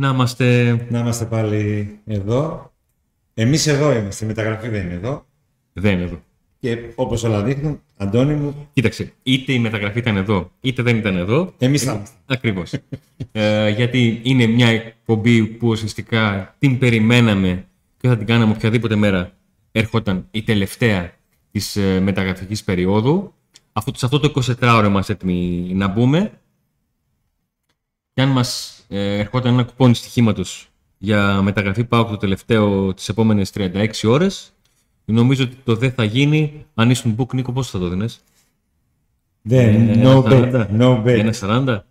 Να είμαστε... Να είμαστε πάλι εδώ. Εμείς εδώ είμαστε, η μεταγραφή δεν είναι εδώ. Δεν είναι εδώ. Και όπως όλα δείχνουν, Αντώνη μου, Κοίταξε, είτε η μεταγραφή ήταν εδώ, είτε δεν ήταν εδώ. εμείς θα είμαστε. Ακριβώς. ε, γιατί είναι μια εκπομπή που ουσιαστικά την περιμέναμε και θα την κάναμε οποιαδήποτε μέρα ερχόταν η τελευταία της ε, μεταγραφικής περίοδου. Αυτό, σε αυτό το 24ωρο είμαστε έτοιμοι να μπούμε. Και αν μα ε, ερχόταν ένα κουπόνι στοιχήματος για μεταγραφή πάω το τελευταίο τις επόμενες 36 ώρες, νομίζω ότι το δεν θα γίνει. Αν ήσουν book, Νίκο, πώ θα το δίνεις; Δεν, Ε, no ένα 40? bet, no bet. Ένα 40?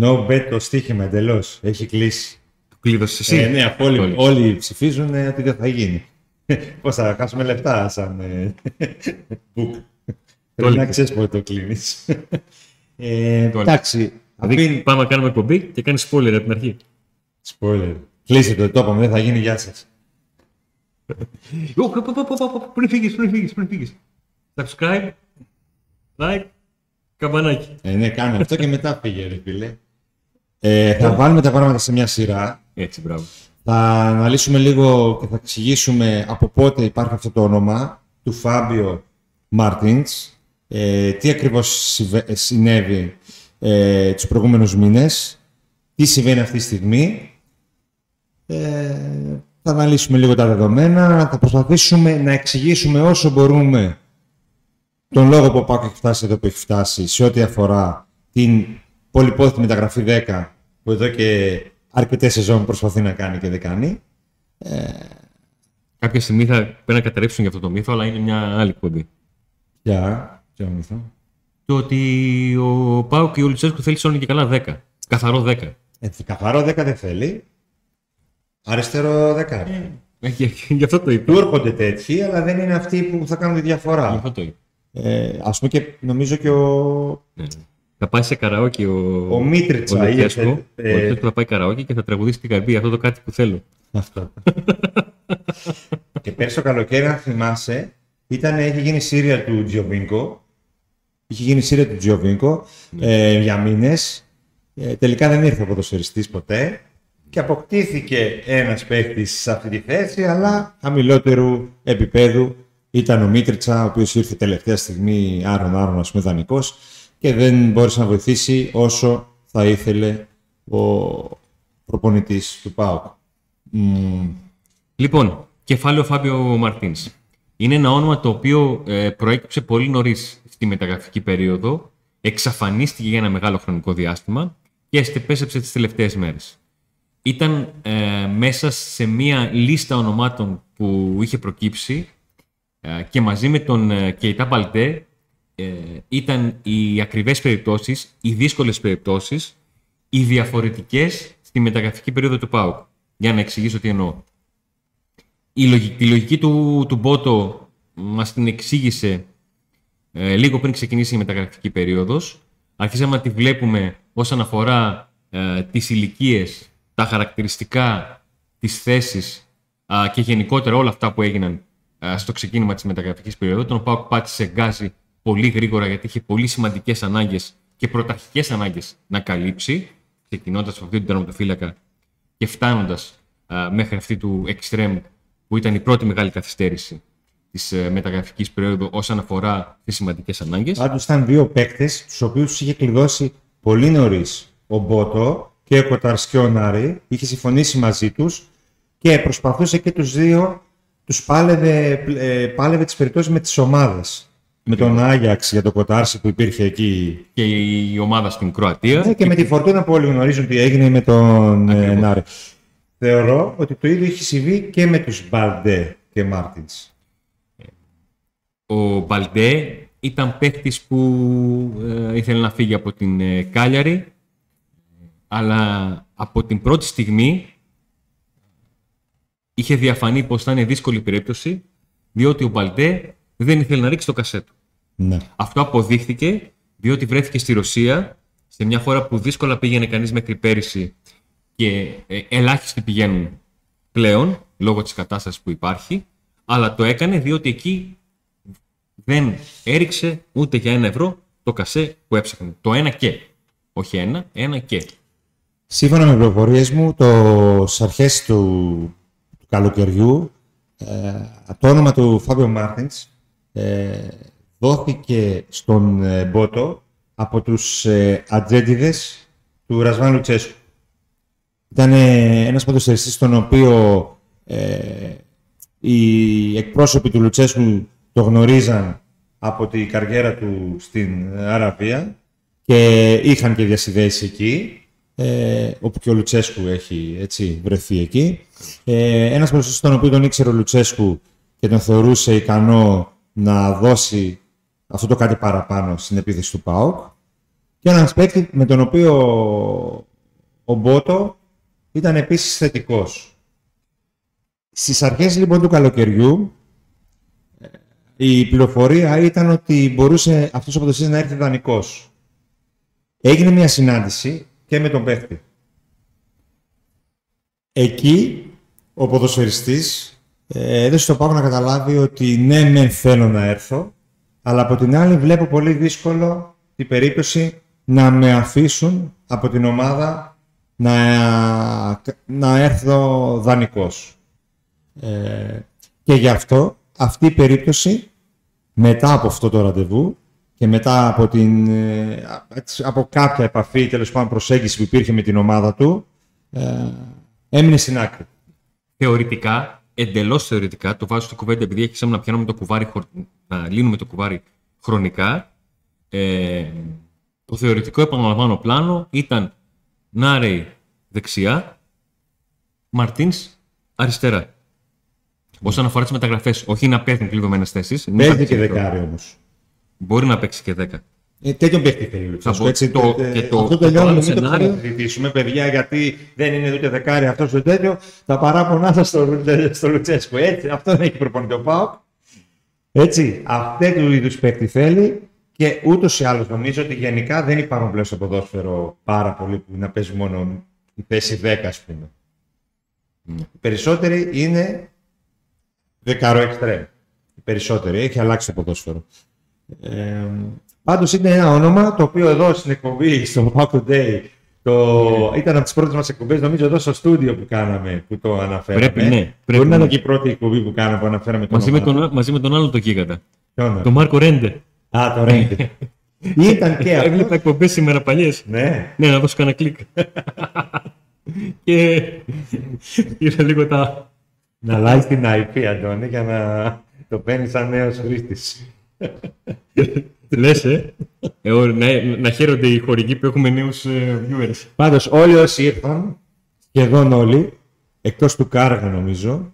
No bet το στοίχημα εντελώς. Έχει κλείσει. Το κλείδωσε εσύ. Ε, ναι, αφού όλοι, Όλοι. όλοι ψηφίζουν ε, ότι δεν θα γίνει. Πώς θα χάσουμε λεφτά σαν ε, book. Πρέπει να ξέρεις πότε το κλείνεις. Ε, Το εντάξει, Δηλαδή, αφήνει... πάμε να κάνουμε εκπομπή και κάνεις spoiler από την αρχή. Spoiler. Κλείστε το, το είπαμε, δεν θα γίνει, γεια σας. Ω, πο, πο, πο, πο, πο, Πριν φύγεις, πριν φύγεις, πριν φύγεις. Subscribe, like, καμπανάκι. Ε, ναι, κάνε αυτό και μετά φύγε, ρε φίλε. Ε, θα βάλουμε τα πράγματα σε μια σειρά. Έτσι, μπράβο. Θα αναλύσουμε λίγο και θα εξηγήσουμε από πότε υπάρχει αυτό το όνομα του Φάμπιο Μάρτινς, ε, τι ακριβώς συμβε- ε, συνέβη ε, τους προηγούμενους μήνες, τι συμβαίνει αυτή τη στιγμή. Ε, θα αναλύσουμε λίγο τα δεδομένα, θα προσπαθήσουμε να εξηγήσουμε όσο μπορούμε τον λόγο που ο Πάκος έχει φτάσει εδώ που έχει φτάσει σε ό,τι αφορά την πολυπόθητη μεταγραφή 10 που εδώ και αρκετές σεζόν προσπαθεί να κάνει και δεν κάνει. Κάποια στιγμή θα πρέπει να καταρρεύσουν για αυτό το μύθο, αλλά είναι μια άλλη εκπομπή. Για, για μυθό. Το ότι ο Πάουκ και ο Λουτσέσκου θέλει όλο και καλά 10. Καθαρό 10. Ε, καθαρό 10 δεν θέλει. Αριστερό δεκάρι. Ε, γι- Γι' αυτό το είπε. Του έρχονται τέτοιοι, αλλά δεν είναι αυτοί που θα κάνουν τη Γι' διαφορά. αυτό το είπε. Ε, ας πούμε και νομίζω και ο, Ναι, ναι. Θα πάει σε καραόκι ο, ο Μίτριτσα. ο ή Λουτσέσκου. ε, Ο Λουτσέσκου θα πάει καραόκι και θα τραγουδήσει την καρδί. Αυτό το κάτι που θέλω. Αυτό. και πέρσι το καλοκαίρι, αν θυμάσαι, ήταν, είχε γίνει σύρια του Τζιοβίνκο. Είχε γίνει σύρια του Τζιοβίνκο ε, για μήνες. Ε, τελικά δεν ήρθε ο ποδοσφαιριστής ποτέ. Και αποκτήθηκε ένας παίχτης σε αυτή τη θέση, αλλά χαμηλότερου επίπεδου ήταν ο Μίτριτσα, ο οποίος ήρθε τελευταία στιγμή άρον-άρον, ας πούμε, δανεικός και δεν μπόρεσε να βοηθήσει όσο θα ήθελε ο προπονητής του ΠΑΟΚ. Μμμ, Λοιπόν, κεφάλαιο Φάμπιο Μαρτίνς. Είναι ένα όνομα το οποίο ε, προέκυψε πολύ νωρίς στη μεταγραφική περίοδο, εξαφανίστηκε για ένα μεγάλο χρονικό διάστημα και επέστρεψε τις τελευταίες μέρες. Ήταν ε, μέσα σε μία λίστα ονομάτων που είχε προκύψει ε, και μαζί με τον ε, Κεϊτά Μπαλτέ ε, ήταν οι ακριβές περιπτώσεις, οι δύσκολες περιπτώσεις, οι διαφορετικές στη μεταγραφική περίοδο του ΠΑΟΚ. Για να εξηγήσω τι εννοώ. Η λογική, τη λογική του, του Μπότο μας την εξήγησε ε, λίγο πριν ξεκινήσει η μεταγραφική περίοδος. Αρχίσαμε να τη βλέπουμε όσον αφορά ε, τις ηλικίες, τα χαρακτηριστικά, τις θέσεις α, και γενικότερα όλα αυτά που έγιναν α, στο ξεκίνημα της μεταγραφικής περίοδου. Τον ΠΑΟΚ πάτησε γκάζι πολύ γρήγορα γιατί είχε πολύ σημαντικές ανάγκες και πρωταρχικές ανάγκες να καλύψει, ξεκινώντας από αυτή την τερματοφύλακα και φτάνοντας α, μέχρι αυτή του Extreme που ήταν η πρώτη μεγάλη καθυστέρηση της ε, μεταγραφικής περίοδου όσον αφορά τις σημαντικές ανάγκες. Πάντως ήταν δύο παίκτες, τους οποίους τους είχε κλειδώσει πολύ νωρίς ο Μπότο και ο Κοταρσκιό Νάρη. Είχε συμφωνήσει μαζί τους και προσπαθούσε και τους δύο, τους πάλευε, ε, πάλευε τις περιπτώσεις με τις ομάδες. Με τον Άγιαξ για το Κοτάρση που υπήρχε εκεί και η ομάδα στην Κροατία. Ναι, και με τη φορτούνα που όλοι γνωρίζουν τι έγινε με τον ε, Ακριβώς. Νάρη. Θεωρώ ότι το ίδιο έχει συμβεί και με τους Μπαλντέ και Μάρτινς. Ο Μπαλντέ ήταν παίχτης που ε, ήθελε να φύγει από την ε, Κάλιαρη, αλλά από την πρώτη στιγμή είχε διαφανεί πως θα είναι δύσκολη περίπτωση, διότι ο Μπαλντέ δεν ήθελε να ρίξει το κασέτο. Ναι. Αυτό αποδείχθηκε διότι βρέθηκε στη Ρωσία, σε μια χώρα που δύσκολα πήγαινε κανείς μέχρι πέρυσι και ε, ελάχιστοι πηγαίνουν πλέον, λόγω της κατάστασης που υπάρχει, αλλά το έκανε διότι εκεί δεν έριξε ούτε για ένα ευρώ το κασέ που έψαχνε. Το ένα και. Όχι ένα, ένα και. Σύμφωνα με πληροφορίες μου, το αρχές του, του καλοκαιριού, ε, το όνομα του Φάμπιο Μάρτινς ε, δόθηκε στον ε, Μπότο από τους ε, ατζέντιδες του Ρασβάν Λουτσέσκου. Ήταν ε, ένας ποδοσφαιριστής τον οποίο ε, οι εκπρόσωποι του Λουτσέσκου το γνωρίζαν από τη καριέρα του στην Αραβία και είχαν και διασυνδέσεις εκεί, ε, όπου και ο Λουτσέσκου έχει έτσι, βρεθεί εκεί. Ε, ένας ποδοσφαιριστής τον οποίο τον ήξερε ο Λουτσέσκου και τον θεωρούσε ικανό να δώσει αυτό το κάτι παραπάνω στην επίθεση του ΠΑΟΚ και έναν παίκτη με τον οποίο ο Μπότο ήταν επίσης θετικός. Στις αρχές λοιπόν του καλοκαιριού η πληροφορία ήταν ότι μπορούσε αυτός ο ποδοσφαιριστής να έρθει δανεικός. Έγινε μια συνάντηση και με τον παίκτη. Εκεί ο ποδοσφαιριστής ε, έδωσε στο Πάκο να καταλάβει ότι ναι, ναι, θέλω να έρθω, αλλά από την άλλη βλέπω πολύ δύσκολο την περίπτωση να με αφήσουν από την ομάδα να, να έρθω δανεικός. Ε, και γι' αυτό αυτή η περίπτωση μετά από αυτό το ραντεβού και μετά από, την, ε, από κάποια επαφή, τέλος πάντων προσέγγιση που υπήρχε με την ομάδα του, ε, έμεινε στην άκρη. Θεωρητικά, εντελώς θεωρητικά, το βάζω στην κουβέντα επειδή έχει να πιάνουμε το κουβάρι, να λύνουμε το κουβάρι χρονικά. Ε, το θεωρητικό επαναλαμβάνω πλάνο ήταν Νάρεϊ δεξιά, Μαρτίνς αριστερά. Όσον αφορά τις μεταγραφές, όχι να παίρνουν κλειδωμένες θέσεις. Παίζει και δεκάρι όμως. Μπορεί να παίξει και δέκα. Ε, τέτοιον παίχτη θέλει Θα πω, έτσι, το, ε, και το, αυτό το, το τελειώνουμε, άλλο μην το σενάριο. ξανασυζητήσουμε, παιδιά, γιατί δεν είναι ούτε δεκάρι αυτός το τέτοιο. Τα παράπονά σας στο, στο Λουτσέσκο. Έτσι, αυτό δεν έχει προπονητή ο Πάοκ. Έτσι, αυτού είδους παίχτη θέλει και ούτως ή άλλως νομίζω ότι γενικά δεν υπάρχουν πλέον στο ποδόσφαιρο πάρα πολλοί που να παίζει μόνο η θέση 10, ας πούμε. Ναι. Οι περισσότεροι είναι δεκαρό εξτρέμ. Οι περισσότεροι. Έχει αλλάξει το ποδόσφαιρο. Ε, Πάντως είναι ένα όνομα το οποίο εδώ στην εκπομπή, στο Pack Today, το... ήταν από τις πρώτες μας εκπομπές, νομίζω εδώ στο στούντιο που κάναμε, που το αναφέραμε. Πρέπει, ναι. Πρέπει, Μπορεί να ναι. είναι και η πρώτη εκπομπή που κάναμε που αναφέραμε το Μαζί με, όνομα. τον, μαζί με τον άλλο το γίγαντα. Ποιον; Τον Μάρκο Ρέντε. Α, το Ρέντε. ήταν και Έβλεπα αυτό. εκπομπές σήμερα παλιές. ναι. Ναι, να δώσω κανένα κλικ. και είδα λίγο τα. Να αλλάζει την IP, Αντώνη, για να το παίρνει σαν νέος χρήστης. Λες, ε. ε ω, να, να χαίρονται οι χορηγοί που έχουμε νέους viewers. Πάντως όλοι όσοι ήρθαν, σχεδόν όλοι, εκτός του Κάργα νομίζω,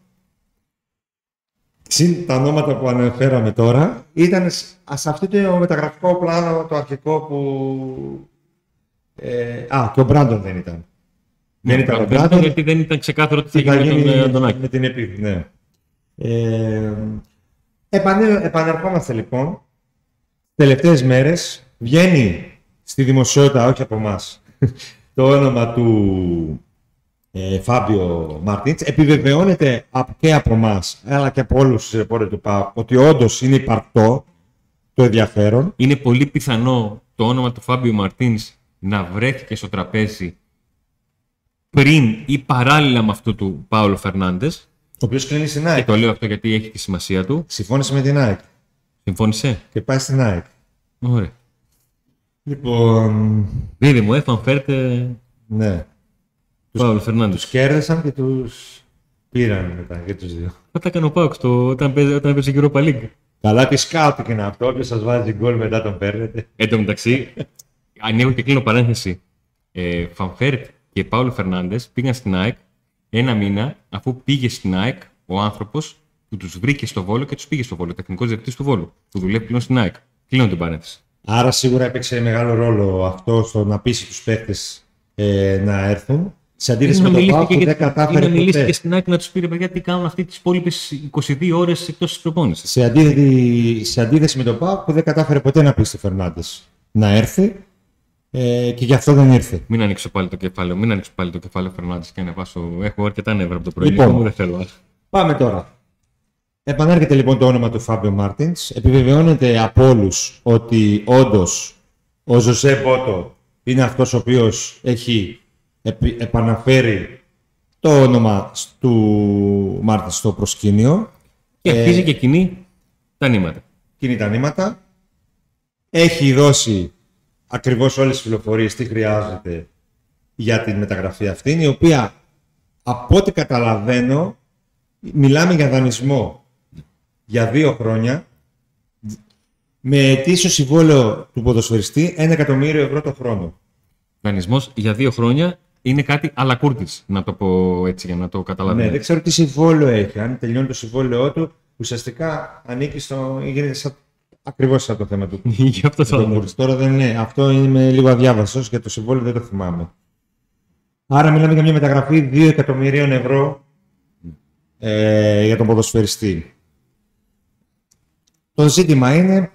συν τα ονόματα που αναφέραμε τώρα, ήταν σ- σε αυτό το μεταγραφικό πλάνο το αρχικό που... Ε, α, και ο Μπράντον δεν ήταν. δεν ήταν ο Ναι, δεν Μπράντον, γιατί δεν ήταν ξεκάθαρο τι θα τι θα γίνει με τον γίνει ε, Αντωνάκη. με την επίθεση. Ναι. Ε, επανε- επανερχόμαστε λοιπόν. Τελευταίες μέρες βγαίνει στη δημοσιότητα, όχι από εμάς, το όνομα του ε, Φάμπιο Μαρτίντς. Επιβεβαιώνεται απ- και από εμάς, αλλά και από όλους τους ρεπόρτερ του ΠΑΟΚ, ότι όντως είναι υπαρκτό το ενδιαφέρον. Είναι πολύ πιθανό το όνομα του Φάμπιο Μαρτίν να βρέθηκε στο τραπέζι πριν ή παράλληλα με αυτό του Πάολο Φερνάντες. Ο οποίος κλείνει στην Και ΑΕΚ. το λέω αυτό γιατί έχει τη σημασία του. Συμφώνησε με την ΑΕΚ Συμφώνησε. και πάει στην ΑΕΚ. Ωραία. Λοιπόν, Δίδυμο, μου, ε, Φαν Βέερτ, ε, ναι. Πάολο Φερνάντες. Τους κέρδισαν και τους πήραν μετά και τους δύο. Θα τα έκανε ο ΠΑΟΚ στο, όταν, παίζε, όταν έπαιζε Europa League. Καλά τι scout είναι αυτό. Όποιος σας βάζει γκολ μετά τον παίρνετε. Εν τω μεταξύ, ανοίγω και κλείνω παρένθεση. Ε, Φαν Βέερτ και Πάολο Φερνάντες πήγαν στην ΑΕΚ ένα μήνα αφού πήγε στην ΑΕΚ ο άνθρωπος που τους βρήκε στο Βόλο και τους πήγε στο Βόλο. Τεχνικός διευθυντή του Βόλου. Που δουλεύει πλέον στην ΑΕΚ. Κλείνω την παρένθεση. Άρα σίγουρα έπαιξε μεγάλο ρόλο αυτό στο να πείσει τους παίχτες ε, να έρθουν. Σε αντίθεση με τον Πάο που δεν κατάφερε να μιλήσει ποτέ. και στην ΑΕΚ να τους πει ρε παιδιά τι κάνουν αυτοί τις υπόλοιπες 22 ώρες εκτός της προπόνησης. Σε, αντίθεση, σε αντίθεση με τον Πάο που δεν κατάφερε ποτέ να πει στο Φερνάντες να έρθει ε, και γι' αυτό δεν ήρθε. Μην ανοίξω πάλι το κεφάλαιο, μην ανοίξω πάλι το κεφάλαιο Φερνάντες και ανεβάσω. Έχω αρκετά νεύρα από το πρωί. Λοιπόν. μου δεν θέλω. άλλο. Πάμε τώρα. Επανέρχεται λοιπόν το όνομα του Φάμπιο Μάρτινς. Επιβεβαιώνεται από όλους ότι όντως ο Ζωζέ Μπότο είναι αυτός ο οποίος έχει επι- επαναφέρει το όνομα του Μάρτινς στο προσκήνιο. Και Ε, αρχίζει και κινεί τα νήματα. κινεί τα νήματα. Έχει δώσει ακριβώς όλες τις πληροφορίες τι χρειάζεται για την μεταγραφή αυτή, η οποία από ό,τι καταλαβαίνω μιλάμε για δανεισμό για δύο χρόνια με ετήσιο συμβόλαιο του ποδοσφαιριστή 1 εκατομμύριο ευρώ το χρόνο. Δανεισμός για δύο χρόνια είναι κάτι αλακούρτη, να το πω έτσι για να το Ναι, καταλαβαίνετε. δεν ξέρω τι συμβόλαιο έχει. Αν τελειώνει το συμβόλαιό του, ουσιαστικά ανήκει στο. γίνεται σαν... ακριβώς σαν το θέμα του. Γι' αυτό θα Το Μούρτς. Τώρα δεν είναι. Αυτό είμαι λίγο αδιάβαστος και το συμβόλαιο δεν το θυμάμαι. Άρα μιλάμε για μια μεταγραφή 2 εκατομμυρίων ευρώ ε, για τον ποδοσφαιριστή. Το ζήτημα είναι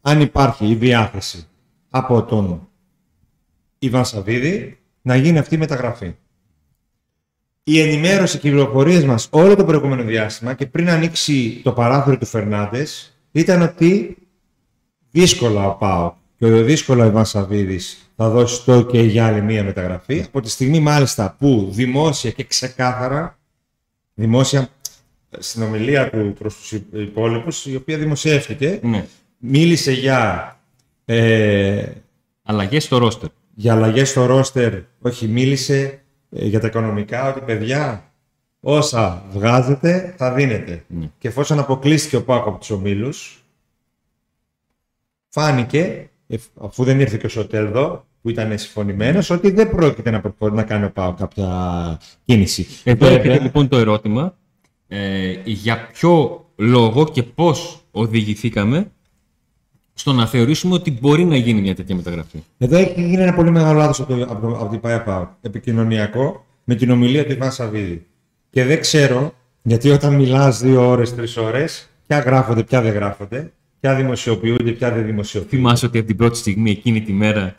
αν υπάρχει η διάθεση από τον Ιβάν Σαββίδη να γίνει αυτή η μεταγραφή. Η ενημέρωση και οι πληροφορίες μας όλο το προηγούμενο διάστημα και πριν ανοίξει το παράθυρο του Φερνάντες ήταν ότι δύσκολα ο Πάο και ο δύσκολα ο Ιβάν Σαββίδης θα δώσει το και για άλλη μία μεταγραφή. Από τη στιγμή μάλιστα που δημόσια και ξεκάθαρα, δημόσια στην ομιλία του προς τους υπόλοιπους, η οποία δημοσιεύτηκε, Ναι. μίλησε για, ε, Αλλαγές στο ρόστερ. Για αλλαγές στο ρόστερ, όχι μίλησε ε, για τα οικονομικά, ότι παιδιά όσα βγάζετε θα δίνετε. Ναι. Και εφόσον αποκλείστηκε ο Πάκο από τους ομίλους, φάνηκε, εφ- αφού δεν ήρθε και ο Σοτέλδο, που ήταν συμφωνημένος, ότι δεν πρόκειται να, προχωρήσει να κάνει ο Πάο κάποια κίνηση. Εδώ Βέβαια, έρχεται λοιπόν το ερώτημα ε, για ποιο λόγο και πώς οδηγηθήκαμε στο να θεωρήσουμε ότι μπορεί να γίνει μια τέτοια μεταγραφή. Εδώ έχει γίνει ένα πολύ μεγάλο λάθος από, το, από, το- από την ΠΑΕΠΑ, επικοινωνιακό, με την ομιλία του Ιβάν Σαββίδη. Και δεν ξέρω, γιατί όταν μιλάς δύο ώρες, τρεις ώρες, ποια γράφονται, ποια δεν γράφονται, ποια δημοσιοποιούνται, ποια δεν δημοσιοποιούνται. Θυμάσαι ότι από την πρώτη στιγμή, εκείνη τη μέρα,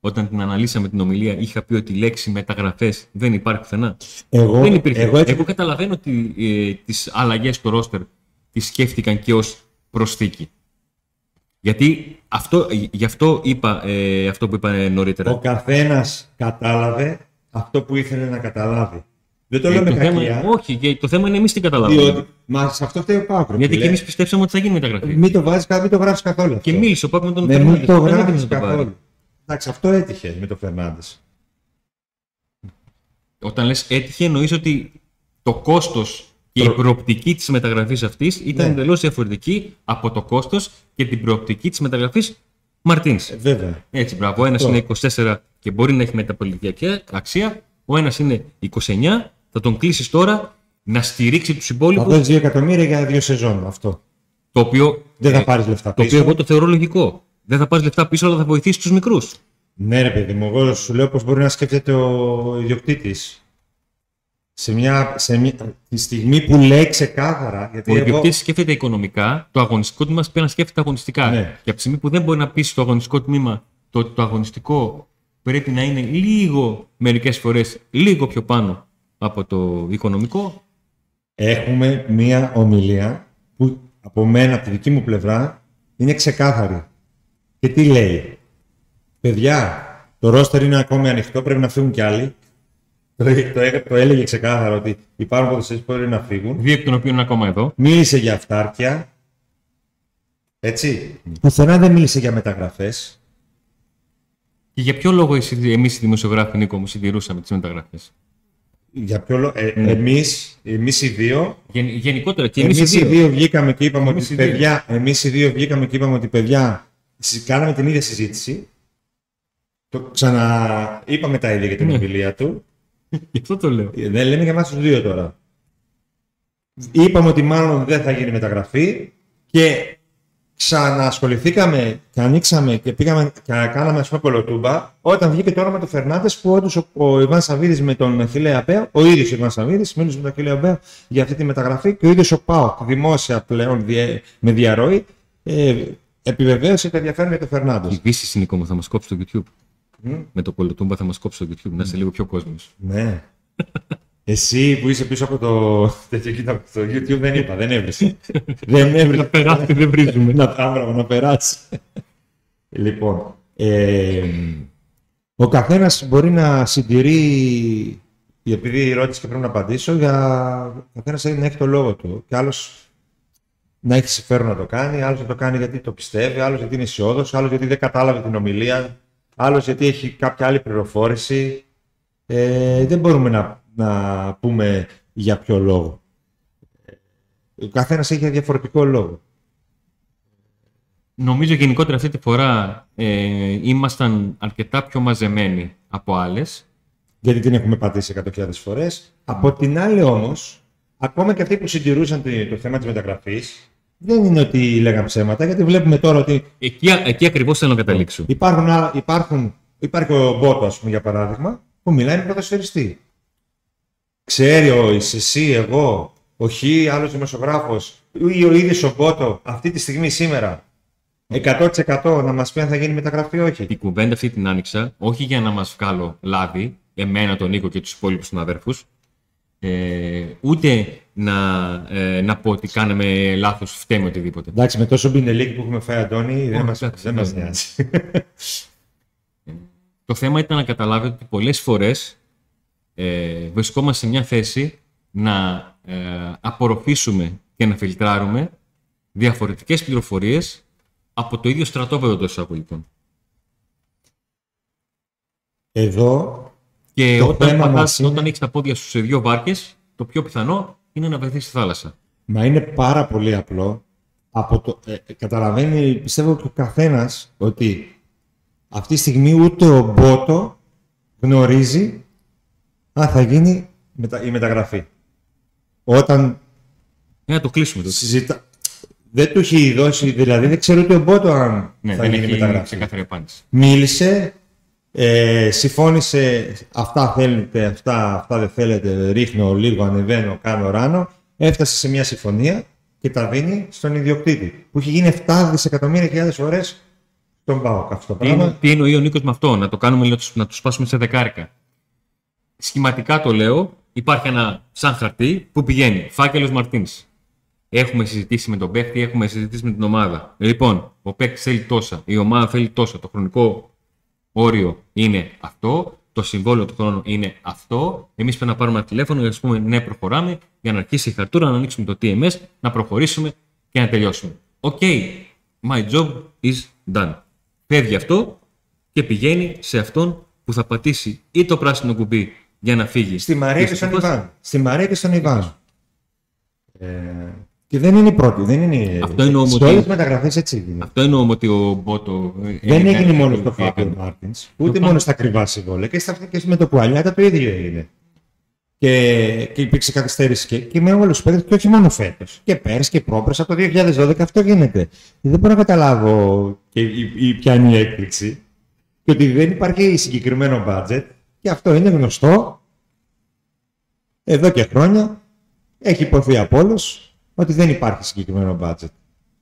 όταν την αναλύσαμε την ομιλία, είχα πει ότι η λέξη μεταγραφές δεν υπάρχει πουθενά. Εγώ, δεν υπήρχε. εγώ έτσι Εγώ καταλαβαίνω ότι ε, τις αλλαγές στο ρόστερ τις σκέφτηκαν και ως προσθήκη. Γιατί αυτό, γι' αυτό είπα ε, αυτό που είπα ε, νωρίτερα. Ο καθένας κατάλαβε αυτό που ήθελε να καταλάβει. Δεν το Ε, λέω με το θέμα, κακία. όχι, και το θέμα είναι εμείς τι καταλαβαίνουμε. Διότι, μα σε αυτό φταίει ο Πάκρο. Γιατί και εμείς πιστέψαμε ότι θα γίνει μεταγραφή. Μην το βάζεις, μην το γράφεις καθόλου. αυτό. Και μίλησε ο Πάκου με τον Ναι, μην Φερνάντες, το δεν γράφεις ήθελε να το πάρει. καθόλου. Εντάξει, αυτό έτυχε με τον Φερνάντες. Όταν λες έτυχε, εννοείς ότι το κόστος και η Προ- προοπτική της μεταγραφής αυτής ήταν Ναι. εντελώς διαφορετική από το κόστος και την προοπτική της μεταγραφής Μαρτίνς. Ε, βέβαια. Έτσι, μπράβο. Ο ένας Αυτό. είναι 24 και μπορεί να έχει μεταπολιτική αξία. Ο ένας είναι 29. Θα τον κλείσεις τώρα να στηρίξει τους Θα υπόλοιπους. δώσεις 2 εκατομμύρια για δύο σεζόν. Αυτό. Το οποίο, Δεν θα ε, πάρεις λεφτά το πίσω. οποίο εγώ το θεωρώ λογικό. Δεν θα πάρεις λεφτά πίσω, αλλά θα βοηθήσεις τους μικρούς. Ναι, ρε παιδί μου, εγώ σου λέω πώς μπορεί να σκέφτεται ο ιδιοκτήτης. Σε μια, σε μια, τη στιγμή που λέει ξεκάθαρα. Γιατί Ο εγώ, ιδιοκτήτης σκέφτεται οικονομικά, το αγωνιστικό τμήμα πρέπει να σκέφτεται αγωνιστικά. Ναι. Και από τη στιγμή που δεν μπορεί να πει στο αγωνιστικό τμήμα το ότι το αγωνιστικό πρέπει να είναι λίγο, μερικές φορές, λίγο πιο πάνω από το οικονομικό, έχουμε μια ομιλία που από μένα, από τη δική μου πλευρά, είναι ξεκάθαρη. Και τι λέει; Παιδιά, το ρόστερ είναι ακόμη ανοιχτό, πρέπει να φύγουν κι άλλοι. Το, το, έ- το έλεγε ξεκάθαρα ότι υπάρχουν ποδοσφαιριστές που πρέπει να φύγουν. δύο εκ των οποίων είναι ακόμα εδώ. Μίλησε για αυτάρκεια. Έτσι. Πουθενά δεν μίλησε για μεταγραφές. Και για ποιο λόγο εμείς οι δημοσιογράφοι, Νίκο μου, συντηρούσαμε τις μεταγραφές; Για ποιο λόγο. Ε, Ναι. εμείς, εμείς οι δύο Γεν, γενικότερα και εμείς Εμείς οι δύο βγήκαμε και είπαμε Εμείς ότι οι δύο. παιδιά, εμείς οι δύο βγήκαμε και είπαμε ότι παιδιά, συ- κάναμε την ίδια συζήτηση. Το ξανα... Είπαμε τα ίδια για την Ναι. ομιλία του. Γι' αυτό το λέω. Ε, Δεν λέμε για εμάς τους δύο τώρα. Είπαμε ότι μάλλον δεν θα γίνει μεταγραφή και ξανασχοληθήκαμε και ανοίξαμε και πήγαμε και κάναμε ας πούμε κολοτούμπα όταν βγήκε το όνομα του Φερνάντες που όντως ο, ο Ιβάν Σαββίδης με τον Χιλέα Αμπέα, ο ίδιος ο Ιβάν Σαββίδης μίλησε με τον Χιλέα Αμπέα για αυτή τη μεταγραφή και ο ίδιος ο ΠΑΟΚ δημόσια πλέον διε- με διαρροή ε, επιβεβαίωσε το ενδιαφέρον για τον Φερνάντες. Η Βύση Νίκο μου θα μας κόψεις το YouTube. Μμ. Με το κολοτούμπα θα μας κόψει το YouTube. Να είσαι λίγο πιο κόσμος. Ναι. Εσύ που είσαι πίσω από το, τέτοιο, κοίτα, το YouTube δεν είπα, δεν έβρισε. δεν έβρισε. περάσει, δεν βρίζουμε. να, άμραμα, να περάσει. λοιπόν, ε, Ο καθένας μπορεί να συντηρεί, επειδή η ερώτηση και πρέπει να απαντήσω, για ο καθένας να έχει το λόγο του. Και άλλος να έχει συμφέρον να το κάνει, άλλος να το κάνει γιατί το πιστεύει, άλλος γιατί είναι αισιόδοξο, άλλος γιατί δεν κατάλαβε την ομιλία, άλλος γιατί έχει κάποια άλλη πληροφόρηση. Ε, δεν μπορούμε να, να πούμε για ποιο λόγο. Ο καθένας έχει διαφορετικό λόγο. Νομίζω γενικότερα αυτή τη φορά ε, ήμασταν αρκετά πιο μαζεμένοι από άλλες. Γιατί την έχουμε πατήσει 100.000 φορές. Από την άλλη όμως, ακόμα και αυτοί που συντηρούσαν το, το θέμα της μεταγραφής, δεν είναι ότι λέγαν ψέματα, γιατί βλέπουμε τώρα ότι... Εκεί, εκεί ακριβώς θέλω να καταλήξω. Υπάρχουν, άλλα- υπάρχουν, υπάρχει ο Μπότο, ας πούμε, για παράδειγμα, που μιλάει με ποδοσφαιριστή. Ξέρει ο είσαι εσύ, εγώ, ο Χ, άλλος δημοσιογράφος ή ο ίδιος ο Μπότο αυτή τη στιγμή σήμερα 100% να μας πει αν θα γίνει μεταγραφή ή όχι; Την κουβέντα αυτή την άνοιξα, όχι για να μας βγάλω λάδι, εμένα, τον Νίκο και τους υπόλοιπους συναδέρφους, ε, ούτε να, ε, να πω ότι κάναμε λάθος, φταίμε οτιδήποτε. Εντάξει, με τόσο μπινελίκι που έχουμε φάει, Αντώνη, δεν, μας, εντάξει, δεν μας ναι. νοιάζει. Το θέμα ήταν να καταλάβετε ότι πολλές φορές ε, βρισκόμαστε σε μια θέση να ε, απορροφήσουμε και να φιλτράρουμε διαφορετικές πληροφορίες από το ίδιο στρατόπεδο των εισαγωγικών. Εδώ, Και Το όταν, θέμα πατάς, μας είναι- όταν έχεις τα πόδια σου σε δύο βάρκες, το πιο πιθανό είναι να βρεθείς στη θάλασσα. μα είναι πάρα πολύ απλό. Από το, ε, ε, καταλαβαίνει, πιστεύω και ο καθένας, ότι αυτή τη στιγμή ούτε ο Μπότο γνωρίζει αν θα γίνει μετα- η μεταγραφή. Όταν Για να το κλείσουμε τότε. συζητά... Δεν του έχει δώσει, δηλαδή δεν ξέρει ούτε ο Μπότο αν Ναι, θα δεν γίνει έχει μεταγραφή. ξεκάθαρη απάντηση. Μίλησε, ε, συμφώνησε αυτά θέλετε, αυτά, αυτά δεν θέλετε, ρίχνω λίγο, ανεβαίνω, κάνω ράνω. Έφτασε σε μια συμφωνία και τα δίνει στον ιδιοκτήτη. Που έχει γίνει 7 δισεκατομμύρια χιλιάδες φορές στον ΠΑΟΚ αυτό το Τι, εννο- πράγμα. τι εννοεί ο Νίκος με αυτό, να το κάνουμε να τους, να τους σπάσουμε σε δεκάρικα; Σχηματικά το λέω, υπάρχει ένα σαν χαρτί που πηγαίνει. Φάκελος Μαρτίνς. Έχουμε συζητήσει με τον παίκτη, έχουμε συζητήσει με την ομάδα. Λοιπόν, ο παίκτης θέλει τόσα, η ομάδα θέλει τόσα, το χρονικό όριο είναι αυτό, το συμβόλαιο του χρόνου είναι αυτό. Εμείς πρέπει να πάρουμε ένα τηλέφωνο για να πούμε ναι, προχωράμε, για να αρχίσει η χαρτούρα, να ανοίξουμε το TMS, να προχωρήσουμε και να τελειώσουμε. Οκ, my job is done. Φεύγει αυτό και πηγαίνει σε αυτόν που θα πατήσει ή το πράσινο κουμπί για να φύγει. Στη Μαρία και στον Δυστυχώς, Ιβάν. Στη Μαρία και στον Ιβάν. Ε, και δεν είναι η πρώτη, δεν είναι. Αυτό εννοώ Σε ότι- όλες τις μεταγραφές έτσι έγινε. Αυτό εννοώ ότι ο Μπότο. ε, Δεν ε, έγινε ε, μόνο ε, στο ε, Φάμπιο έκανε. Μάρτινς, ούτε Το μόνο πάνω- στα ακριβά συμβόλαια και, στα, και με το Κουαλιάτα το ίδιο έγινε. Και, και υπήρξε καθυστέρηση και, και με όλους τους παίκτες και όχι μόνο φέτος. Και πέρσι και πρόπερσι από το 2012 αυτό γίνεται. Δεν μπορώ να καταλάβω και η, η, ποια είναι η έκπληξη. Και ότι δεν υπάρχει συγκεκριμένο budget και αυτό είναι γνωστό εδώ και χρόνια. Έχει υποθεί από όλους ότι δεν υπάρχει συγκεκριμένο budget.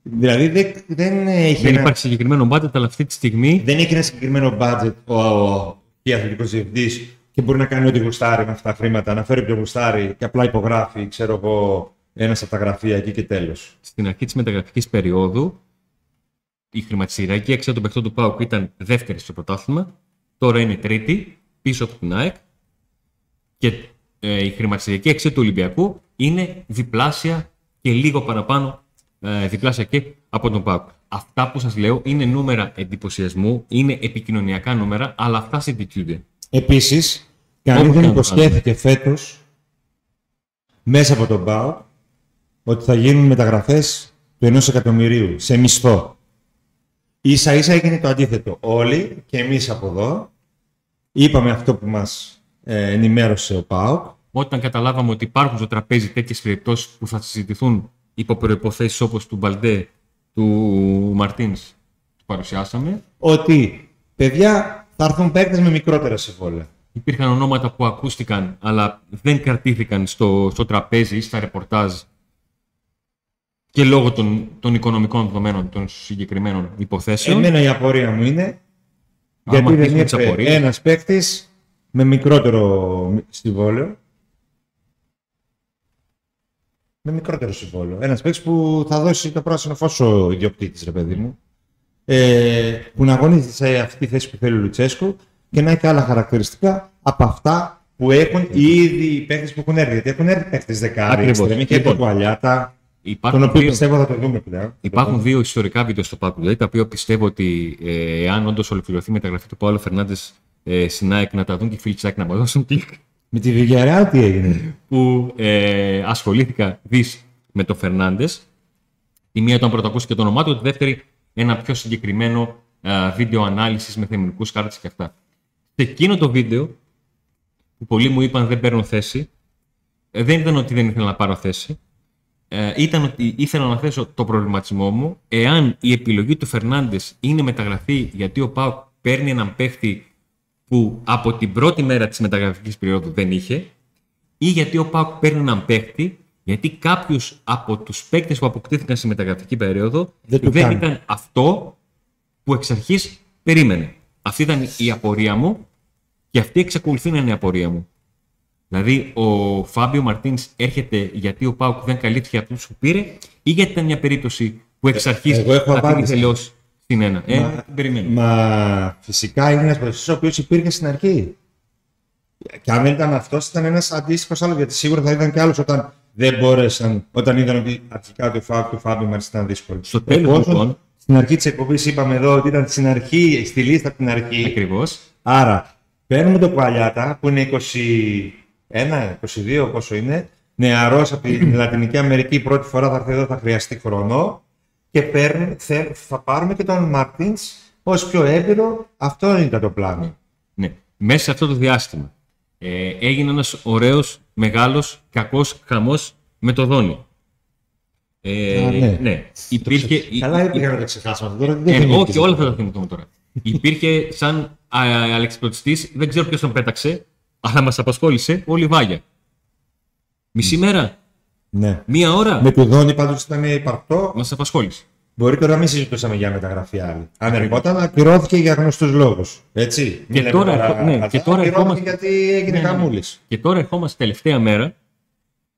Δηλαδή δεν, δεν έχει Δεν ένα- υπάρχει συγκεκριμένο budget, αλλά αυτή τη στιγμή δεν έχει ένα συγκεκριμένο budget ο, ο, ο αθλητικός διευθυντής και μπορεί να κάνει ό,τι γουστάρει με αυτά τα χρήματα, να φέρει ποιο γουστάρει και απλά υπογράφει, ξέρω εγώ, ένας από τα γραφεία εκεί και τέλος. στην αρχή της μεταγραφικής περίοδου η χρηματιστηριακή αξία των παιχτών του ΠΑΟΚ ήταν δεύτερη στο πρωτάθλημα. Τώρα είναι τρίτη, πίσω από την ΑΕΚ. Και ε, η χρηματιστηριακή αξία του Ολυμπιακού είναι διπλάσια και λίγο παραπάνω ε, διπλάσια και από τον ΠΑΟΚ. Αυτά που σας λέω είναι νούμερα εντυπωσιασμού, είναι επικοινωνιακά νούμερα, αλλά αυτά συντητούνται. Επίσης, κανεί Όπου δεν και να το υποσχέθηκε φέτος μέσα από τον ΠΑΟ ότι θα γίνουν μεταγραφές του ενός εκατομμυρίου σε μισθό. σα ίσα έγινε το αντίθετο. Όλοι και εμείς από εδώ είπαμε αυτό που μας ε, ενημέρωσε ο ΠΑΟΚ Όταν καταλάβαμε ότι υπάρχουν στο τραπέζι τέτοιες περιπτώσεις που θα συζητηθούν υπό προποθέσει όπως του Μπαλντέ, του Μαρτίνς, του παρουσιάσαμε, ότι παιδιά θα έρθουν παίκτες με μικρότερα συμβόλαια. υπήρχαν ονόματα που ακούστηκαν αλλά δεν κρατήθηκαν στο, στο τραπέζι ή στα ρεπορτάζ και λόγω των, των οικονομικών δεδομένων των συγκεκριμένων υποθέσεων. Εμένα η απορία μου είναι Άμα γιατί δεν αρχίσουμε τις ήρθε απορίες. ένας παίκτης με μικρότερο συμβόλαιο με μικρότερο συμβόλαιο. Ένας παίκτης που θα δώσει το πράσινο φως ο ιδιοκτήτης, ρε παιδί μου. Ε, που να αγωνίζεται σε αυτή τη θέση που θέλει ο Λουτσέσκου και να έχει άλλα χαρακτηριστικά από αυτά που έχουν ήδη οι παίχτε που έχουν έρθει. Γιατί έχουν έρθει παίχτε δεκάρι, Ακριβώς. εξτρέμοι και Λοιπόν, το Κουαλιάτα, Υπάρχουν τον οποίο δύο- πιστεύω θα το δούμε πλέον. Υπάρχουν δύο ιστορικά βίντεο στο Pack Day, τα οποία πιστεύω ότι ε, εάν όντως ολοκληρωθεί η μεταγραφή του Παύλου Φερνάντες ε, στην ΑΕΚ να τα δουν και οι φίλοι της ΑΕΚ να μας δώσουν κλικ. Με τη Villarreal τι έγινε; Που ε, ασχολήθηκα δει με τον Φερνάντες. Η μία ήταν πρωτακούσει και το όνομά του, τη δεύτερη ένα πιο συγκεκριμένο ε, βίντεο ανάλυσης με θεμενικού χάρτε και αυτά. Σε εκείνο το βίντεο, που πολλοί μου είπαν δεν παίρνω θέση, ε, δεν ήταν ότι δεν ήθελα να πάρω θέση. Ε, ήταν ότι ήθελα να θέσω το προβληματισμό μου εάν η επιλογή του Φερνάντες είναι μεταγραφή γιατί ο Πάουκ παίρνει έναν παίχτη που από την πρώτη μέρα της μεταγραφικής περίοδου δεν είχε, ή γιατί ο Πάουκ παίρνει έναν παίχτη γιατί κάποιος από τους παίκτες που αποκτήθηκαν στη μεταγραφική περίοδο Δεν δεν, του κάνει. ήταν αυτό που εξ αρχής περίμενε. Αυτή ήταν η απορία μου και αυτή εξακολουθεί να είναι η απορία μου. Δηλαδή, ο Φάμπιο Μαρτίνς έρχεται γιατί ο Πάουκ δεν καλύφθηκε από του που πήρε, ή γιατί ήταν μια περίπτωση που εξ αρχής εγώ έχω θα την απάντηση. ήθελε ως στην ένα. Ε, Μα- την περιμένω. Μα φυσικά είναι ένα ποδοσφαιριστή ο οποίος υπήρχε στην αρχή. Και αν δεν ήταν αυτός, ήταν ένας αντίστοιχος άλλος. Γιατί σίγουρα θα ήταν και άλλος όταν δεν μπόρεσαν, όταν είδαν ότι αρχικά το φάου του Φάμπιο Μαρτίν ήταν δύσκολο. Στο τέλος, Εφόσον λοιπόν- Στην αρχή της εκπομπής είπαμε εδώ ότι ήταν στην αρχή, στη λίστα από την αρχή. Ακριβώς. Άρα, παίρνουμε το Κουαλιάτα που είναι 21, 22 πόσο είναι, νεαρός από την Λατινική Αμερική, πρώτη φορά θα έρθει εδώ, θα χρειαστεί χρόνο. Και παίρνουμε, θε- θα πάρουμε και τον Μαρτίν ως πιο έμπειρο. Αυτό ήταν το πλάνο. Ναι. Μέσα σε αυτό το διάστημα ε, έγινε ένας ωραίος, μεγάλος, κακός χαμός με το Δόνι. Ε, Α, ναι. ναι. Υπήρχε. η- Καλά, η- είπα να το ξεχάσουμε αυτό. Τώρα δεν Ε, θυμήθηκα. όχι, όλα θα τα θυμηθούμε τώρα. Υπήρχε σαν αλεξιπτωτιστή, δεν ξέρω ποιος τον πέταξε, αλλά μας απασχόλησε ο Λιβάγια. Μισή μέρα, Ναι. μία ώρα, Με του Δόνι πάντως ήταν υπαρκτό. μας απασχόλησε. Μπορεί τώρα να μην συζητούσαμε για μεταγραφή άλλη. Αν ερχόταν, ακυρώθηκε για γνωστούς λόγους. Έτσι. Μην λέμε τώρα- ναι, αυτά, και τώρα ακυρώθηκε ερχόμαστε- γιατί έγινε Ναι, ναι. χαμούλης. Και τώρα ερχόμαστε τελευταία μέρα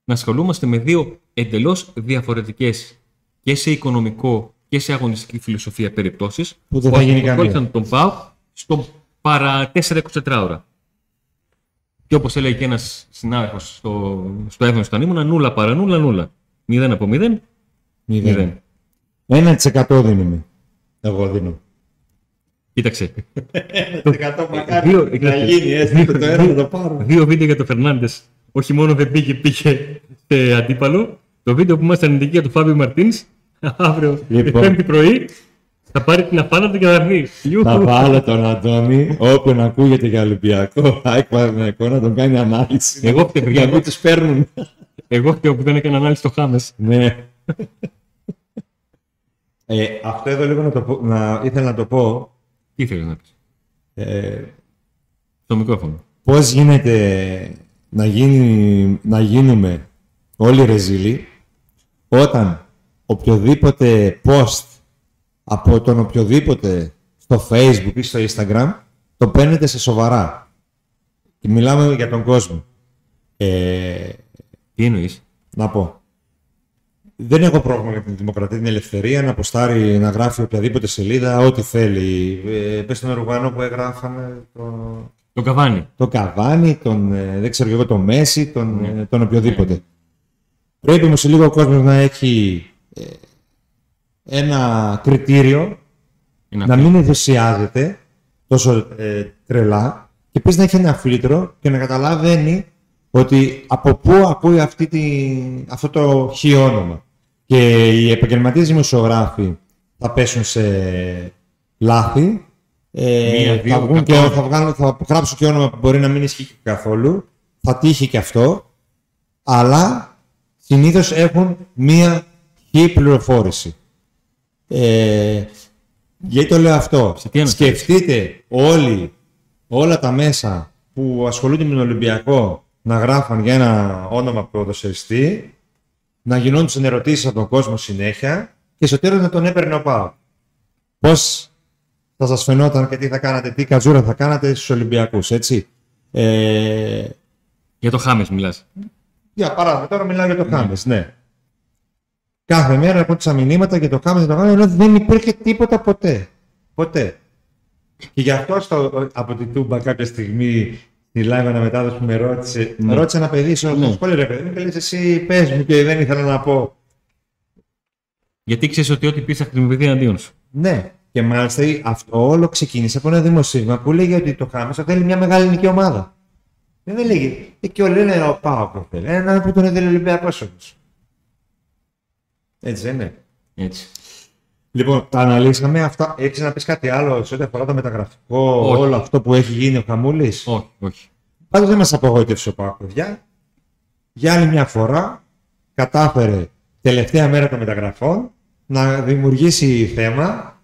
να ασχολούμαστε με δύο εντελώς διαφορετικές και σε οικονομικό και σε αγωνιστική φιλοσοφία περιπτώσεις Που δεν θα γίνει καμία. απασχόλησαν τον ΠΑΟΚ στο παρά 4-24 ώρα. Και όπως έλεγε και ένας συνάδελφος στο, στο έθνο όταν ήμουνα, νούλα παρά νούλα, νούλα. 0 από 0, Μηδέν. 0. 1% δίνουμε. Εγώ δίνω. Κοίταξε. 100 μακάρι Δύο- να κοίταξε. γίνει έτσι το έργο να το πάρω. Δύο βίντεο για τον Φερνάντες. Όχι μόνο δεν πήγε, πήγε σε αντίπαλο. Το βίντεο που είμαστε αρνητικοί για τον Φάβιο Μαρτίνς. Αύριο, Λοιπόν. Πέμπτη πρωί, θα πάρει την αφάνατο και θα έρθει. Ιου. Θα βάλω τον Αντώνη, όποιον ακούγεται για Ολυμπιακό, ΑΕΚ Παναθηναϊκό, να τον κάνει ανάλυση. Εγώ φταίω, παιδιά, Για να μην εγώ- τους παίρνουν. Εγώ φταίω που δεν έκανα ανάλυση στο Χάμες. Ναι. Ε, αυτό εδώ λίγο να το πω, να, ήθελα να το πω. Τι ήθελε να πεις; Ε, Στο μικρόφωνο. πώς γίνεται να, γίνει, να γίνουμε όλοι ρεζίλοι όταν οποιοδήποτε post από τον οποιοδήποτε στο facebook ή στο instagram το παίρνετε σε σοβαρά. Και μιλάμε για τον κόσμο. Ε, Τι εννοείς; να πω. Δεν έχω πρόβλημα με την δημοκρατία, την ελευθερία να αποστάρει, να γράφει οποιαδήποτε σελίδα, ό,τι θέλει. Ε, πες τον Ρουγανό που έγραφαν το, Το καβάνι. το Καβάνι, τον, ε, δεν ξέρω και εγώ, τον Μέση, τον, ε, τον οποιοδήποτε. Πρέπει όμως λίγο ο κόσμος να έχει ε, ένα κριτήριο, Είναι να αυτό. μην ενθουσιάζεται τόσο ε, τρελά και επίσης να έχει ένα φίλτρο και να καταλαβαίνει ότι από πού ακούει αυτή τη, αυτό το χι όνομα. Και οι επαγγελματίες δημοσιογράφοι θα πέσουν σε λάθη. Ε, Μία, θα, δύο, βγουν και, εκατό. θα, βγάλουν, θα γράψουν και όνομα που μπορεί να μην ισχύει και καθόλου. Θα τύχει και αυτό. Αλλά συνήθως έχουν μία χι πληροφόρηση. Ε, γιατί το λέω αυτό; Σε τι αναφέρεσαι; Σκεφτείτε όλοι, όλα τα μέσα που ασχολούνται με τον Ολυμπιακό να γράφαν για ένα όνομα ποδοσφαιριστή, να γινόντουσαν ερωτήσεις από τον κόσμο συνέχεια και στο τέλος να τον έπαιρνε ο ΠΑΟ. Πώς θα σας φαινόταν και τι θα κάνατε, τι κατζούρα θα κάνατε στους Ολυμπιακούς, έτσι; Ε, Για το Χάμες μιλάς. για παράδειγμα, τώρα μιλάω για το Χάμες, ναι. Κάθε μέρα ερχόντουσαν μηνύματα για το Χάμες, για το Χάμες, ενώ δεν υπήρχε τίποτα ποτέ. Ποτέ. Και γι' αυτό στο, από την Τούμπα κάποια στιγμή στη live αναμετάδοση που με ρώτησε, Ναι. ρώτησε ένα παιδί στο Ναι. σχόλιο ρε παιδί μου και λες εσύ πες μου και δεν ήθελα να πω. Γιατί ξέρεις ότι ό,τι πεις θα χρησιμοποιηθεί αντίον σου. Ναι. Και μάλιστα αυτό όλο ξεκίνησε από ένα δημοσίευμα που λέγει ότι το Χάμεσο θέλει μια μεγάλη ελληνική ομάδα. Δεν δεν λέγει. Ε, Και όλοι λένε ο Πάο που θέλει. Έναν που τον έδινε ο Ολυμπιακός όμως. Έτσι δεν είναι. Έτσι. Λοιπόν, τα αναλύσαμε αυτά. Έχεις να πεις κάτι άλλο σε ό,τι αφορά το μεταγραφικό, Όχι. όλο αυτό που έχει γίνει ο Χαμούλης; Όχι, όχι. Πάντως δεν μας απογοήτευσε ο Πάο, παιδιά. Για άλλη μια φορά κατάφερε τελευταία μέρα των μεταγραφών να δημιουργήσει θέμα.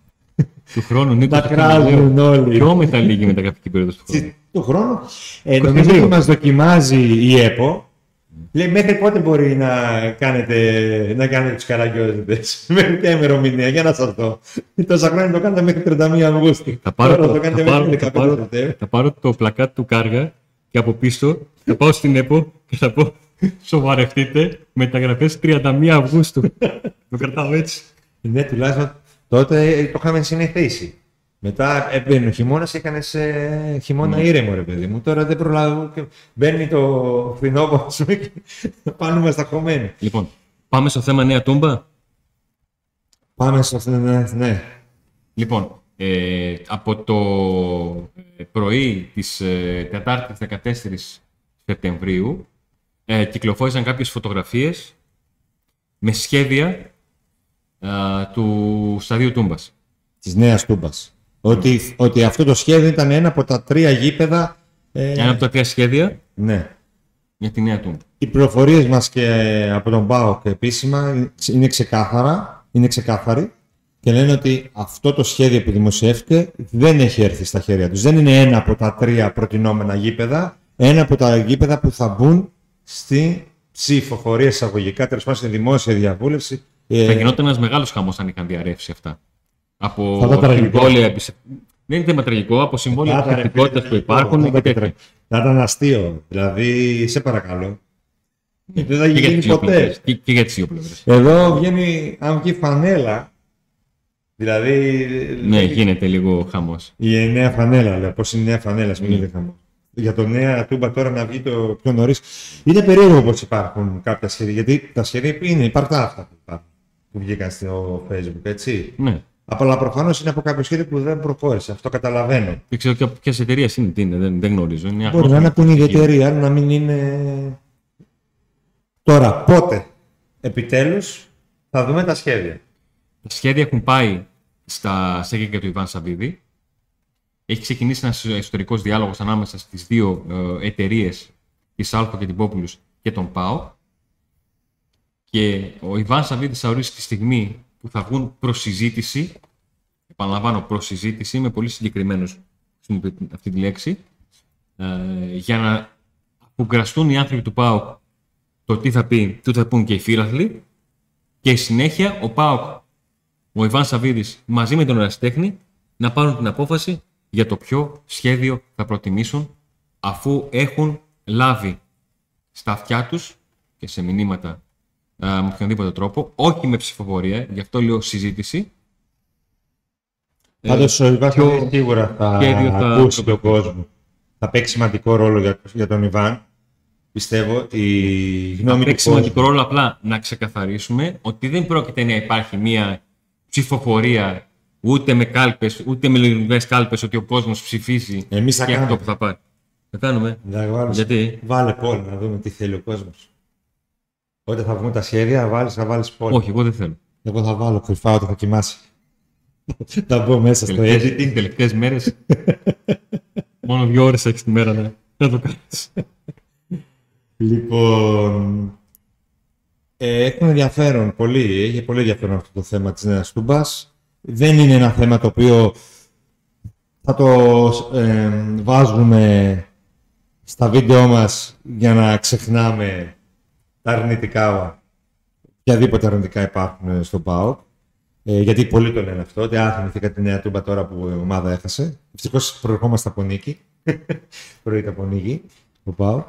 Του χρόνου Νίκο. Να το ξαναλέω. κράζουν όλοι. Πιο μετά λίγη μεταγραφική περίοδος του χρόνου. του χρόνου. Ε, νομίζω Κοσμιδρίου. ότι μας δοκιμάζει η ΕΠΟ. Λέει μέχρι πότε μπορεί να κάνετε, να κάνετε τους καραγκιόζητες; μέχρι ποια ημερομηνία, για να σας δω. Τόσα χρόνια το κάνετε μέχρι 31 Αυγούστου. Θα πάρω, Τώρα το, το κάνετε θα, πάρω, μέχρι θα, 15 πάρω, Σεπτέμβρη. θα πάρω το πλακάτ του Κάργα και από πίσω θα πάω στην ΕΠΟ και θα πω σοβαρευτείτε μεταγραφές 31 Αυγούστου. το κρατάω έτσι. Ναι, τουλάχιστον τότε το είχαμε συνηθίσει. Μετά έμπαινε ο χειμώνα, έκανε χειμώνα Ναι. ήρεμο, ρε παιδί μου. Τώρα δεν προλαβαίνω. και Μπαίνει το φθινόπωρο ας πούμε, και πάνω είμαστε χωμένοι. Λοιπόν, πάμε στο θέμα νέα τούμπα. Πάμε στο αυτό, ναι. ναι. Λοιπόν, ε, από το ε, πρωί της ε, Τετάρτης 14 Σεπτεμβρίου ε, κυκλοφόρησαν κάποιες φωτογραφίες με σχέδια ε, του σταδίου Τούμπας. Της νέας τούμπας. Ότι, ότι αυτό το σχέδιο ήταν ένα από τα τρία γήπεδα. Ε, Ένα από τα τρία σχέδια; Ναι. για τη νέα Τούμπα. Οι πληροφορίες μας και από τον ΠΑΟΚ επίσημα είναι ξεκάθαρα. Είναι ξεκάθαροι και λένε ότι αυτό το σχέδιο που δημοσιεύτηκε δεν έχει έρθει στα χέρια τους. Δεν είναι ένα από τα τρία προτινόμενα γήπεδα, ένα από τα γήπεδα που θα μπουν στη ψηφοφορία εισαγωγικά, τέλος πάντων στη δημόσια διαβούλευση. Ε, Θα γινόταν ένας μεγάλος χαμός αν είχαν διαρρεύσει αυτά. Από Θα ήταν τραγικό. συμβόλαια. επισε- Δεν είναι θέμα τραγικό, από συμβόλαια θα ήταν επιθετικότητα που τραγικό, υπάρχουν θα και ήταν τέτοια. Θα ήταν αστείο. Δηλαδή, σε παρακαλώ. Δεν θα Και για γίνει τις δύο ποτέ. πλευρές. Και, και για τις δύο πλευρέ. Εδώ βγαίνει, αν βγει φανέλα, δηλαδή Ναι, γίνεται λίγο χαμός. η νέα φανέλα, λέω, πώς είναι η νέα φανέλα, ας μην Ναι. γίνεται χαμός. Για το νέα τούμπα τώρα να βγει το πιο νωρίς. Είναι περίεργο πως υπάρχουν κάποια σχέδια, γιατί τα σχέδια είναι υπαρτά αυτά που υπάρχουν, που βγήκαν στο facebook, έτσι. Ναι. Αλλά προφανώς είναι από κάποιο σχέδιο που δεν προχώρησε, αυτό καταλαβαίνω. Δεν ξέρω και από ποιες εταιρείες είναι, τι είναι, δεν, δεν γνωρίζω. Είναι Μπορεί να είναι από την ίδια αγνώστο. εταιρεία, να μην είναι. Τώρα, πότε επιτέλους θα δούμε τα σχέδια. Τα σχέδια έχουν πάει στα στέκια του Ιβάν Σαββίδη. Έχει ξεκινήσει ένας ιστορικό διάλογος ανάμεσα στις δύο ε, εταιρείες, της Άλφα και την Πόπουλους και τον ΠΑΟ. Και ο Ιβάν Σαββίδης θα ορίσει τη στιγμή που θα βγουν προς συζήτηση. Επαναλαμβάνω, προς συζήτηση, είμαι πολύ συγκεκριμένο χρησιμοποιώ αυτή τη λέξη. Ε, για να απογκραστούν οι άνθρωποι του ΠΑΟ το τι θα πει, τι θα πούν και οι φίλαθλοι. Και η συνέχεια ο ΠΑΟΚ ο Ιβάν Σαββίδης μαζί με τον ερασιτέχνη να πάρουν την απόφαση για το ποιο σχέδιο θα προτιμήσουν αφού έχουν λάβει στα αυτιά τους και σε μηνύματα α, με οποιονδήποτε τρόπο, όχι με ψηφοφορία, γι' αυτό λέω συζήτηση. Ε, Πάντως ο Ιβάν ποιο Σαββίδης σίγουρα θα σχέδιο θα ακούσει τον προτιμήσει. κόσμος. Θα παίξει σημαντικό ρόλο για, για τον Ιβάν. Πιστεύω η Θα γνώμη του παίξει κόσμου. σημαντικό ρόλο απλά να ξεκαθαρίσουμε ότι δεν πρόκειται να υπάρχει μια ψηφοφορία ούτε με κάλπες, ούτε με λογικές κάλπες ότι ο κόσμος ψηφίζει Εμείς θα και αυτό κάνουμε. που θα πάρει. Θα κάνουμε. Να βάλεις- Γιατί; Βάλε πόλ να δούμε τι θέλει ο κόσμος. Όταν θα βγουν τα σχέδια, βάλεις, θα βάλεις πόλ. Όχι, εγώ δεν θέλω. Εγώ θα βάλω κρυφά όταν θα κοιμάσαι. θα μπω μέσα στο Τελευταίες, editing. τις τελευταίες μέρες μόνο δύο ώρες έχεις τη μέρα να, να το κάνεις. Λοιπόν, ε, έχουν ενδιαφέρον πολύ, έχει πολύ ενδιαφέρον αυτό το θέμα της Νέας Τούμπας. Δεν είναι ένα θέμα το οποίο θα το ε, βάζουμε στα βίντεο μας για να ξεχνάμε τα αρνητικά, οποιαδήποτε αρνητικά υπάρχουν στο ΠΑΟΚ. Ε, γιατί πολλοί το λένε αυτό, ότι α, θυμηθήκα τη Νέα Τούμπα τώρα που η ομάδα έχασε. Ευτυχώς προερχόμαστε από νίκη. Προείται από νίκη, ο ΠΑΟΚ.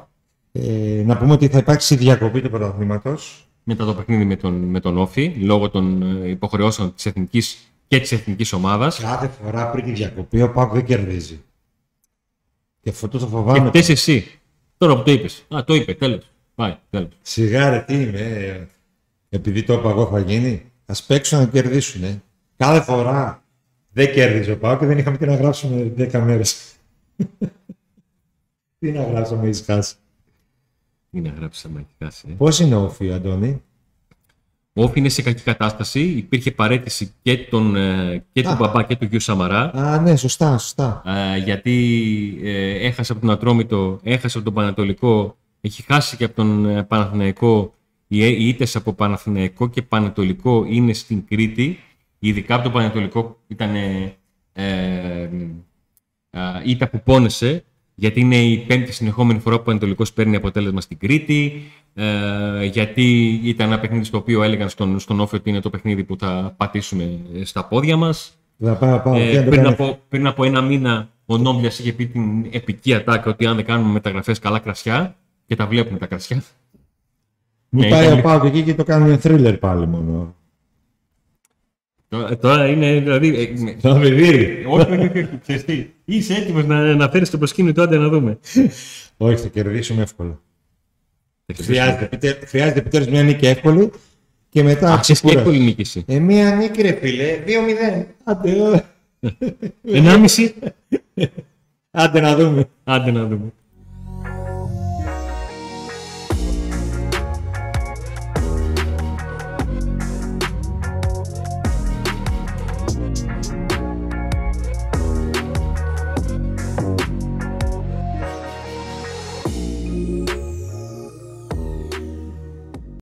Ε, να πούμε ότι θα υπάρξει διακοπή του πρωταθλήματος. Μετά το παιχνίδι με τον, με τον Όφη, λόγω των ε, υποχρεώσεων της εθνικής και της εθνικής ομάδας. Κάθε φορά πριν τη διακοπή ο Πάκ δεν κερδίζει. Και αυτό το Και φοβάμαι. φταίει εσύ. Τώρα που το είπες. Α, το είπε, τέλος. Πάει, τέλος. Σιγά ρε, τι είμαι. ε, Επειδή το είπα εγώ θα γίνει. Α παίξουν να κερδίσουν. Ε. Κάθε φορά δεν κέρδιζε ο Πάο και δεν είχαμε τι να γράψουμε 10 μέρες. τι να γράψουμε, έχει χάσει. Τι να γράψει άμα έχει χάσει. ε. Πώς είναι ο Φι, Αντώνη; Ο Όφη είναι σε κακή κατάσταση. Υπήρχε παρέτηση και, τον, ε, και του Α. Μπαμπά και του γιου Σαμαρά. Α, ναι, σωστά, σωστά. ε, γιατί ε, έχασε από τον Ατρόμητο, έχασε από τον Πανατολικό, έχει χάσει και από τον ε, Παναθηναϊκό. Οι, ε- οι ήττες από Παναθηναϊκό και Πανατολικό είναι στην Κρήτη. Ειδικά από τον Πανατολικό ήταν ε, ε, α, ήττα που πόνεσε, γιατί είναι η πέμπτη συνεχόμενη φορά που ο Πανατολικός παίρνει αποτέλεσμα στην Κρήτη, ε, γιατί ήταν ένα παιχνίδι στο οποίο έλεγαν στον, στον Όφη ότι είναι το παιχνίδι που θα πατήσουμε ε, στα πόδια μας. Θα πάω, πάω. Ε, τι να το πριν, κάνεις; από, πριν από ένα μήνα ο Νόμπλιας είχε πει την επική ατάκα ότι αν δεν κάνουμε μεταγραφές καλά κρασιά και τα βλέπουμε τα κρασιά. Μου ναι, πάει ήταν ο Πάο εκεί και το κάνουμε thriller πάλι μόνο. Τώρα- Τώρα είναι δηλαδή... ε, με- Θα με δει. όχι, όχι, όχι, όχι, ξέρεις τι. Είσαι έτοιμος να, να φέρεις το προσκήνιο του, άντε να δούμε. Όχι, θα κερδίσουμε εύκολα. Θα κερδίσουμε. Χρειάζεται, επιτε- χρειάζεται επιτέλους μια νίκη εύκολη και μετά. Α, ξέρεις τι ξεκουρά- εύκολη νίκηση. Ε, μία νίκη, ρε φίλε. 2-0. Άντε, ε. Ενάμιση, Άντε να δούμε. άντε να δούμε.